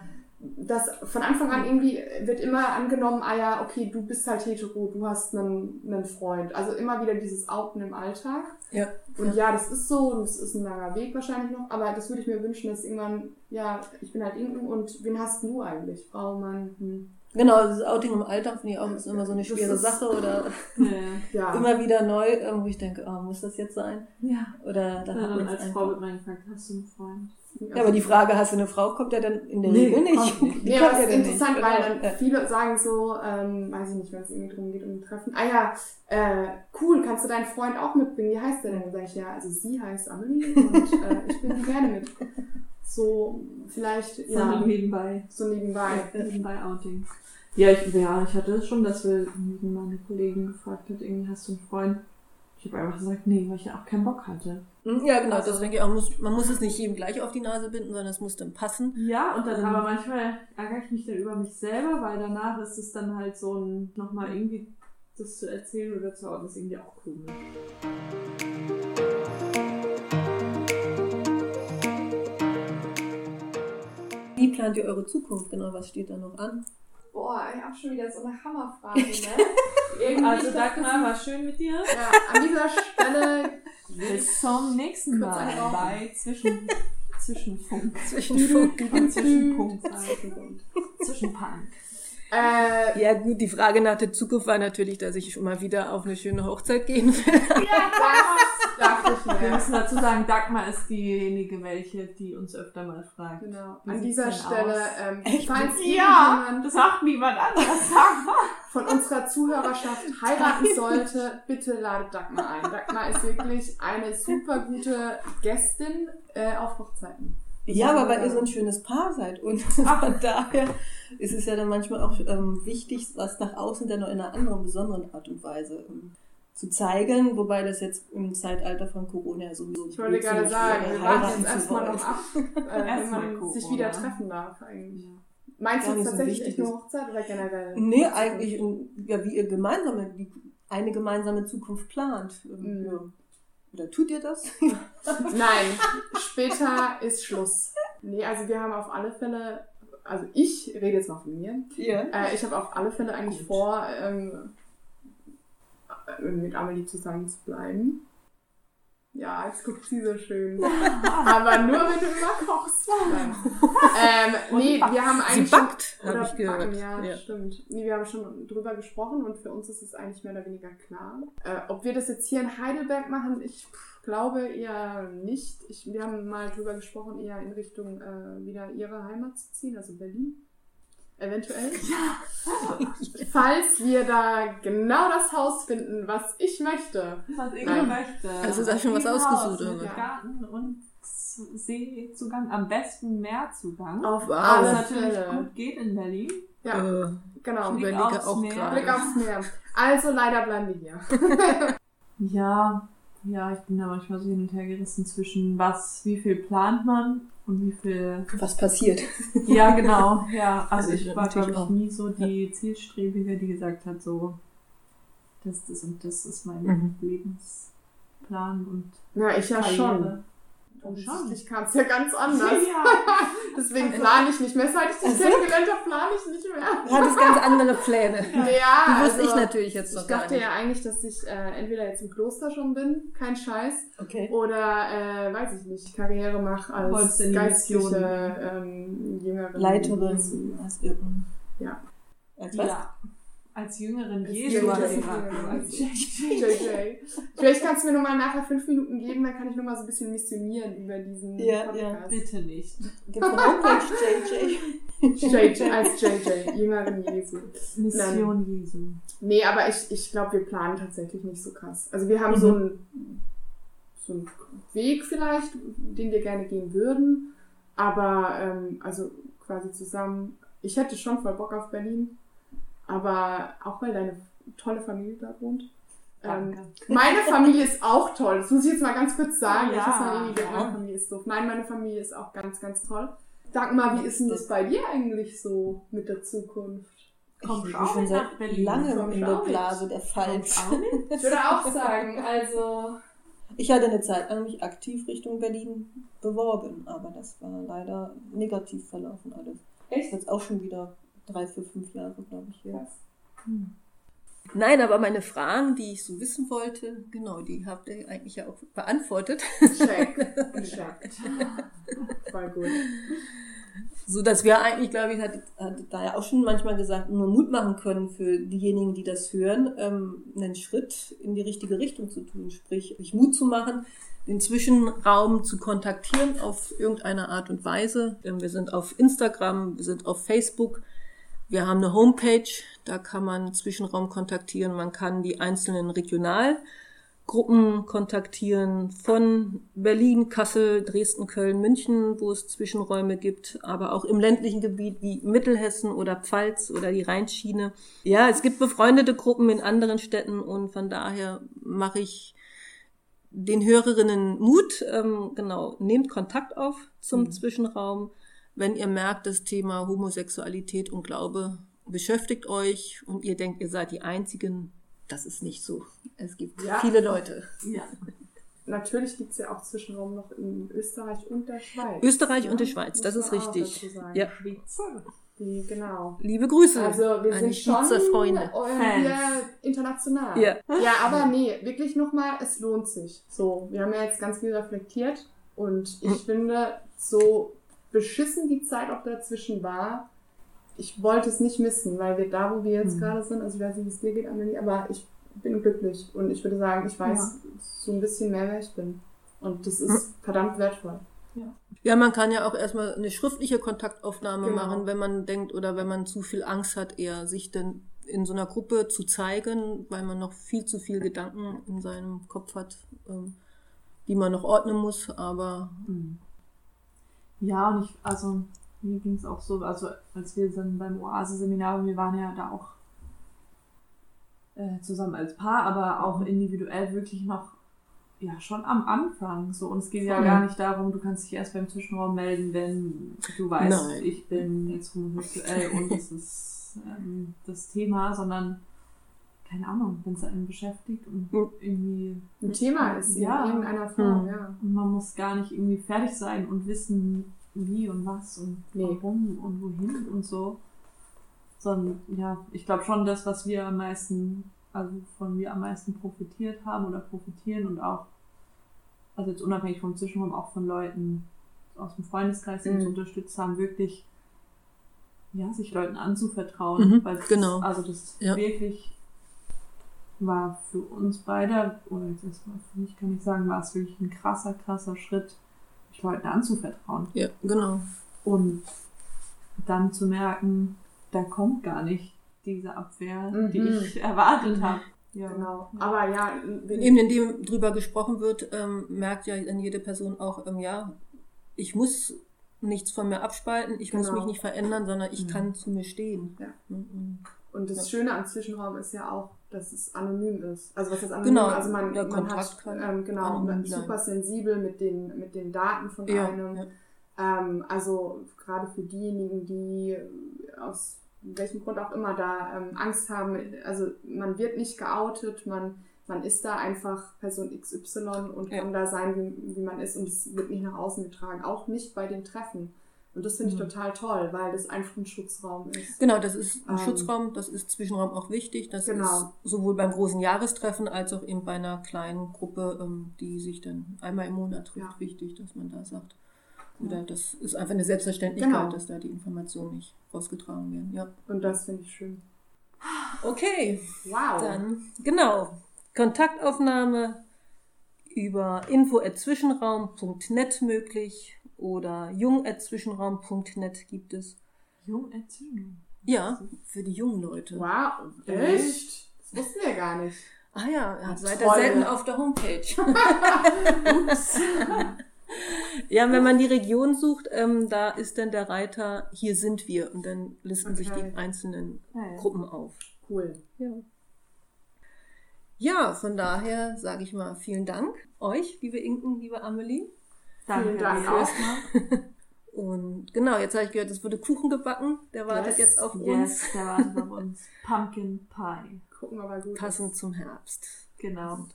das von Anfang an irgendwie wird immer angenommen, ah ja, okay, du bist halt hetero, du hast einen, einen Freund. Also immer wieder dieses Outen im Alltag. Ja. Und ja. ja, das ist so und es ist ein langer Weg wahrscheinlich noch, aber das würde ich mir wünschen, dass irgendwann, ja, ich bin halt Inken und wen hast du eigentlich? Frau, Mann, hm. Genau, das Outing im Alltag finde ich auch ist immer so eine schwere Sache oder <laughs> ja. immer wieder neu, wo ich denke, oh, muss das jetzt sein? Ja. Oder da ja, und als Frau wird man gefragt, hast du einen Freund? Ja, aber die Frage, hast du eine Frau, kommt ja dann in der nee, Regel nicht. nicht. Aber das ist interessant, nicht. weil dann viele sagen so, ähm, weiß ich nicht, wenn es irgendwie drum geht, um ein Treffen. Ah ja, äh, cool, kannst du deinen Freund auch mitbringen? Wie heißt der denn? Dann sage ich, ja, also sie heißt Amelie und äh, ich bin gerne mit. So, vielleicht, so ja. So nebenbei. So nebenbei. Ja, nebenbei Outing. Ja, ich, ja, ich hatte es schon, dass wir meine Kollegen gefragt hat, irgendwie hast du einen Freund? Ich habe einfach gesagt, nee, weil ich ja auch keinen Bock hatte. Hm, ja, genau, also, das denke ich auch. Muss, man muss es nicht jedem gleich auf die Nase binden, sondern es muss dann passen. Ja, und dann ähm, aber manchmal ärgere ich mich dann über mich selber, weil danach ist es dann halt so ein, nochmal irgendwie das zu erzählen oder zu ordnen, ist irgendwie auch komisch. Wie plant ihr eure Zukunft? Genau, was steht da noch an? Boah, ich habe schon wieder so eine Hammerfrage, <laughs> ne? Also Dagmar, war schön mit dir. Ja, an dieser Stelle bis zum nächsten Mal bei Zwischen, Zwischenfunk. Zwischenfunk. Zwischenpunkt. Zwischenpunk. Äh, ja gut, die Frage nach der Zukunft war natürlich, dass ich schon mal wieder auf eine schöne Hochzeit gehen will. Ja, das dachte ich mir. Wir müssen dazu sagen, Dagmar ist diejenige, welche, die uns öfter mal fragt. Genau. An dieser Stelle, ähm, falls ja, das sagt niemand anderes. <laughs> von unserer Zuhörerschaft heiraten sollte, bitte ladet Dagmar ein. Dagmar ist wirklich eine super gute Gästin äh, auf Hochzeiten. Ja, aber weil ihr so ein schönes Paar seid und <laughs> von daher ist es ja dann manchmal auch ähm, wichtig, was nach außen dann noch in einer anderen, besonderen Art und Weise ähm, zu zeigen, wobei das jetzt im Zeitalter von Corona sowieso Ich wollte gerade sagen, wir warten jetzt erstmal noch ab, <laughs> äh, wenn man Corona. sich wieder treffen darf eigentlich. Meinst du tatsächlich so eine Hochzeit oder generell? Nee, eigentlich, ja, wie ihr gemeinsame, eine gemeinsame Zukunft plant. Mhm. Ja. Oder tut ihr das? <laughs> Nein, später ist Schluss. Nee, also wir haben auf alle Fälle, also ich rede jetzt mal von mir. Ja. Äh, ich habe auf alle Fälle eigentlich Gut. vor, ähm, mit Amelie zusammen zu bleiben. Ja, jetzt guckt sie so schön. Aber nur wenn du immer kochst. ähm, nee, wir haben eigentlich. Sie backt, habe ich gehört. Backen, ja, ja, stimmt. Nee, wir haben schon drüber gesprochen und für uns ist es eigentlich mehr oder weniger klar. Äh, ob wir das jetzt hier in Heidelberg machen, ich glaube eher nicht. Ich, wir haben mal drüber gesprochen, eher in Richtung äh, wieder ihre Heimat zu ziehen, also Berlin. Eventuell. <laughs> Ja. Falls wir da genau das Haus finden, was ich möchte. Was ich ähm, möchte. Also da schon was ausgesucht, oder? Mit Garten und Seezugang, am besten Meerzugang. Auf alle Was natürlich gut geht in Berlin. Ja, äh, genau. Blick überlege aufs auch gerade. Blick aufs Meer. Also leider bleiben wir hier. <laughs> ja, ja, ich bin da manchmal so hin und her gerissen zwischen was, wie viel plant man und wie viel. Was passiert. Ja, genau, ja. <laughs> Also, also ich war, glaube ich, nie so die Zielstrebige, die gesagt hat, so, das, das und das ist mein mhm. Lebensplan und. Ja, ich ja Schon. Offensichtlich kam es ja ganz anders. Ja. <laughs> Deswegen plane ich nicht mehr. Seit ich dich also? kennengelernt habe, plane ich nicht mehr. Du hattest ganz andere Pläne. <laughs> Ja, Die wusste also, ich natürlich jetzt noch Ich dachte ja eigentlich, dass ich äh, entweder jetzt im Kloster schon bin, kein Scheiß, okay. oder, äh, weiß ich nicht, Karriere mache als geistliche ähm, Jüngerin. Leiterin. Ja. Als was? Ja als jüngeren Jesu als JJ. Vielleicht kannst du mir nochmal nachher fünf Minuten geben, dann kann ich nochmal so ein bisschen missionieren über diesen ja, Podcast. Ja. Bitte nicht. Eine Homepage JJ? JJ als JJ, jüngeren Jesu. Mission Nein. Jesu. Nee, aber ich, ich glaube, wir planen tatsächlich nicht so krass. Also wir haben mhm. so einen so einen Weg vielleicht, den wir gerne gehen würden, aber ähm, also quasi zusammen. Ich hätte schon voll Bock auf Berlin aber auch weil deine tolle Familie da wohnt. Ähm, meine <laughs> Familie ist auch toll. Das muss ich jetzt mal ganz kurz sagen. Ja, ich weiß mal, ja. meine Familie ist doof. Nein, meine Familie ist auch ganz, ganz toll. Sag mal, wie ist denn das bei dir eigentlich so mit der Zukunft? Komm ich schon seit langem in der Blase der Fall. <laughs> Ich würde auch sagen, also. Ich hatte eine Zeit lang mich aktiv Richtung Berlin beworben, aber das war leider negativ verlaufen alles. Echt? Jetzt auch schon wieder drei, vier, fünf Jahre, glaube ich, jetzt. Hm. Nein, aber meine Fragen, die ich so wissen wollte, genau, die habt ihr eigentlich ja auch beantwortet. Check. <laughs> Check. Voll gut. So dass wir eigentlich, glaube ich, hat, hat da ja auch schon manchmal gesagt, nur Mut machen können für diejenigen, die das hören, ähm, einen Schritt in die richtige Richtung zu tun. Sprich, sich Mut zu machen, den Zwischenraum zu kontaktieren auf irgendeine Art und Weise. Wir sind auf Instagram, wir sind auf Facebook wir haben eine Homepage, da kann man Zwischenraum kontaktieren, man kann die einzelnen Regionalgruppen kontaktieren von Berlin, Kassel, Dresden, Köln, München, wo es Zwischenräume gibt, aber auch im ländlichen Gebiet wie Mittelhessen oder Pfalz oder die Rheinschiene. Ja, es gibt befreundete Gruppen in anderen Städten und von daher mache ich den Hörerinnen Mut, ähm, genau, nehmt Kontakt auf zum mhm. Zwischenraum wenn ihr merkt, das Thema Homosexualität und Glaube beschäftigt euch und ihr denkt, ihr seid die Einzigen, das ist nicht so. Es gibt ja. viele Leute. Ja. Natürlich gibt es ja auch Zwischenraum noch in Österreich und der Schweiz. Österreich ja? und der Schweiz, das ist richtig. Ja. Die, genau. Liebe Grüße. Also wir sind schon Freunde. international. Ja. ja, aber nee, wirklich nochmal, es lohnt sich. So, wir haben ja jetzt ganz viel reflektiert und ich hm. finde, so beschissen die Zeit auch dazwischen war, ich wollte es nicht missen, weil wir da, wo wir jetzt mhm. gerade sind, also ich weiß nicht, wie es dir geht, Amelie, aber ich bin glücklich und ich würde sagen, ich weiß ja. so ein bisschen mehr, wer ich bin. Und das ist mhm. verdammt wertvoll. Ja. ja, man kann ja auch erstmal eine schriftliche Kontaktaufnahme genau. machen, wenn man denkt oder wenn man zu viel Angst hat, eher sich dann in so einer Gruppe zu zeigen, weil man noch viel zu viel Gedanken in seinem Kopf hat, ähm, die man noch ordnen muss. Aber mhm. Ja, und ich, also mir ging es auch so, also als wir dann beim Oase-Seminar, wir waren ja da auch äh, zusammen als Paar, aber auch mhm. individuell wirklich noch ja schon am Anfang so und es geht ja gar nicht darum, du kannst dich erst beim Zwischenraum melden, wenn du weißt, Nein. ich bin jetzt homosexuell und das ist ähm, das Thema, sondern keine Ahnung, wenn es einen beschäftigt und irgendwie ein Thema ist ja, in irgendeiner Form, hm. ja. Und man muss gar nicht irgendwie fertig sein und wissen, wie und was und nee. warum und wohin und so. Sondern ja, ich glaube schon das, was wir am meisten also von mir am meisten profitiert haben oder profitieren und auch, also jetzt unabhängig vom Zwischenraum, auch von Leuten aus dem Freundeskreis, die mhm. uns unterstützt haben, wirklich, ja, sich Leuten anzuvertrauen. Mhm, weil genau. also das ja. wirklich war für uns beide, oder jetzt erstmal für mich kann ich sagen, war es wirklich ein krasser, krasser Schritt, sich Leuten anzuvertrauen. Ja, genau. Und dann zu merken, da kommt gar nicht diese Abwehr, mhm. die ich erwartet habe. Ja, genau. Aber ja, wenn eben indem drüber gesprochen wird, ähm, merkt ja dann jede Person auch, ähm, ja, ich muss nichts von mir abspalten, ich genau. muss mich nicht verändern, sondern ich mhm. kann zu mir stehen. Ja. Mhm. Und das ja. Schöne am Zwischenraum ist ja auch, dass es anonym ist. Also was ist anonym? Genau. Also man, ja, man hat ähm, genau man super sensibel mit den mit den Daten von ja, einem. Ähm, also gerade für diejenigen, die aus welchem Grund auch immer da ähm, Angst haben. Also man wird nicht geoutet, man, man ist da einfach Person XY und ja. kann da sein, wie, wie man ist und es wird nicht nach außen getragen, auch nicht bei den Treffen. Und das finde ich mhm. total toll, weil das einfach ein Schutzraum ist. Genau, das ist ein ähm, Schutzraum, das ist Zwischenraum auch wichtig. Das genau. ist sowohl beim großen Jahrestreffen als auch eben bei einer kleinen Gruppe, ähm, die sich dann einmal im Monat trifft, ja. wichtig, dass man da sagt. Oder das ist einfach eine Selbstverständlichkeit, genau. dass da die Informationen nicht rausgetragen werden. Ja. Und das finde ich schön. Okay. Wow. Dann, genau. Kontaktaufnahme über info.zwischenraum.net möglich oder jung.zwischenraum.net gibt es. Jung.zwischenraum? Ja, für die jungen Leute. Wow, echt? Das wussten wir gar nicht. Ah ja, ja seid ihr selten auf der Homepage. <laughs> <laughs> Ups. Ja, wenn man die Region sucht, ähm, da ist dann der Reiter, hier sind wir. Und dann listen okay. sich die einzelnen okay. Gruppen auf. Cool. Ja. Ja, von daher sage ich mal vielen Dank euch, liebe Inken, liebe Amelie. Danke. Vielen Dank auch. <laughs> Und genau, jetzt habe ich gehört, es wurde Kuchen gebacken. Der wartet yes, jetzt auf yes, uns. Yes, der wartet auf <laughs> uns. Pumpkin Pie. Gucken wir mal gut. Passend ist. zum Herbst. Genau. Und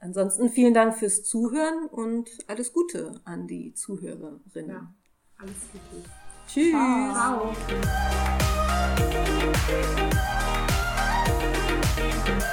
ansonsten vielen Dank fürs Zuhören und alles Gute an die Zuhörerinnen. Ja, alles Gute. Tschüss. Ciao. Ciao.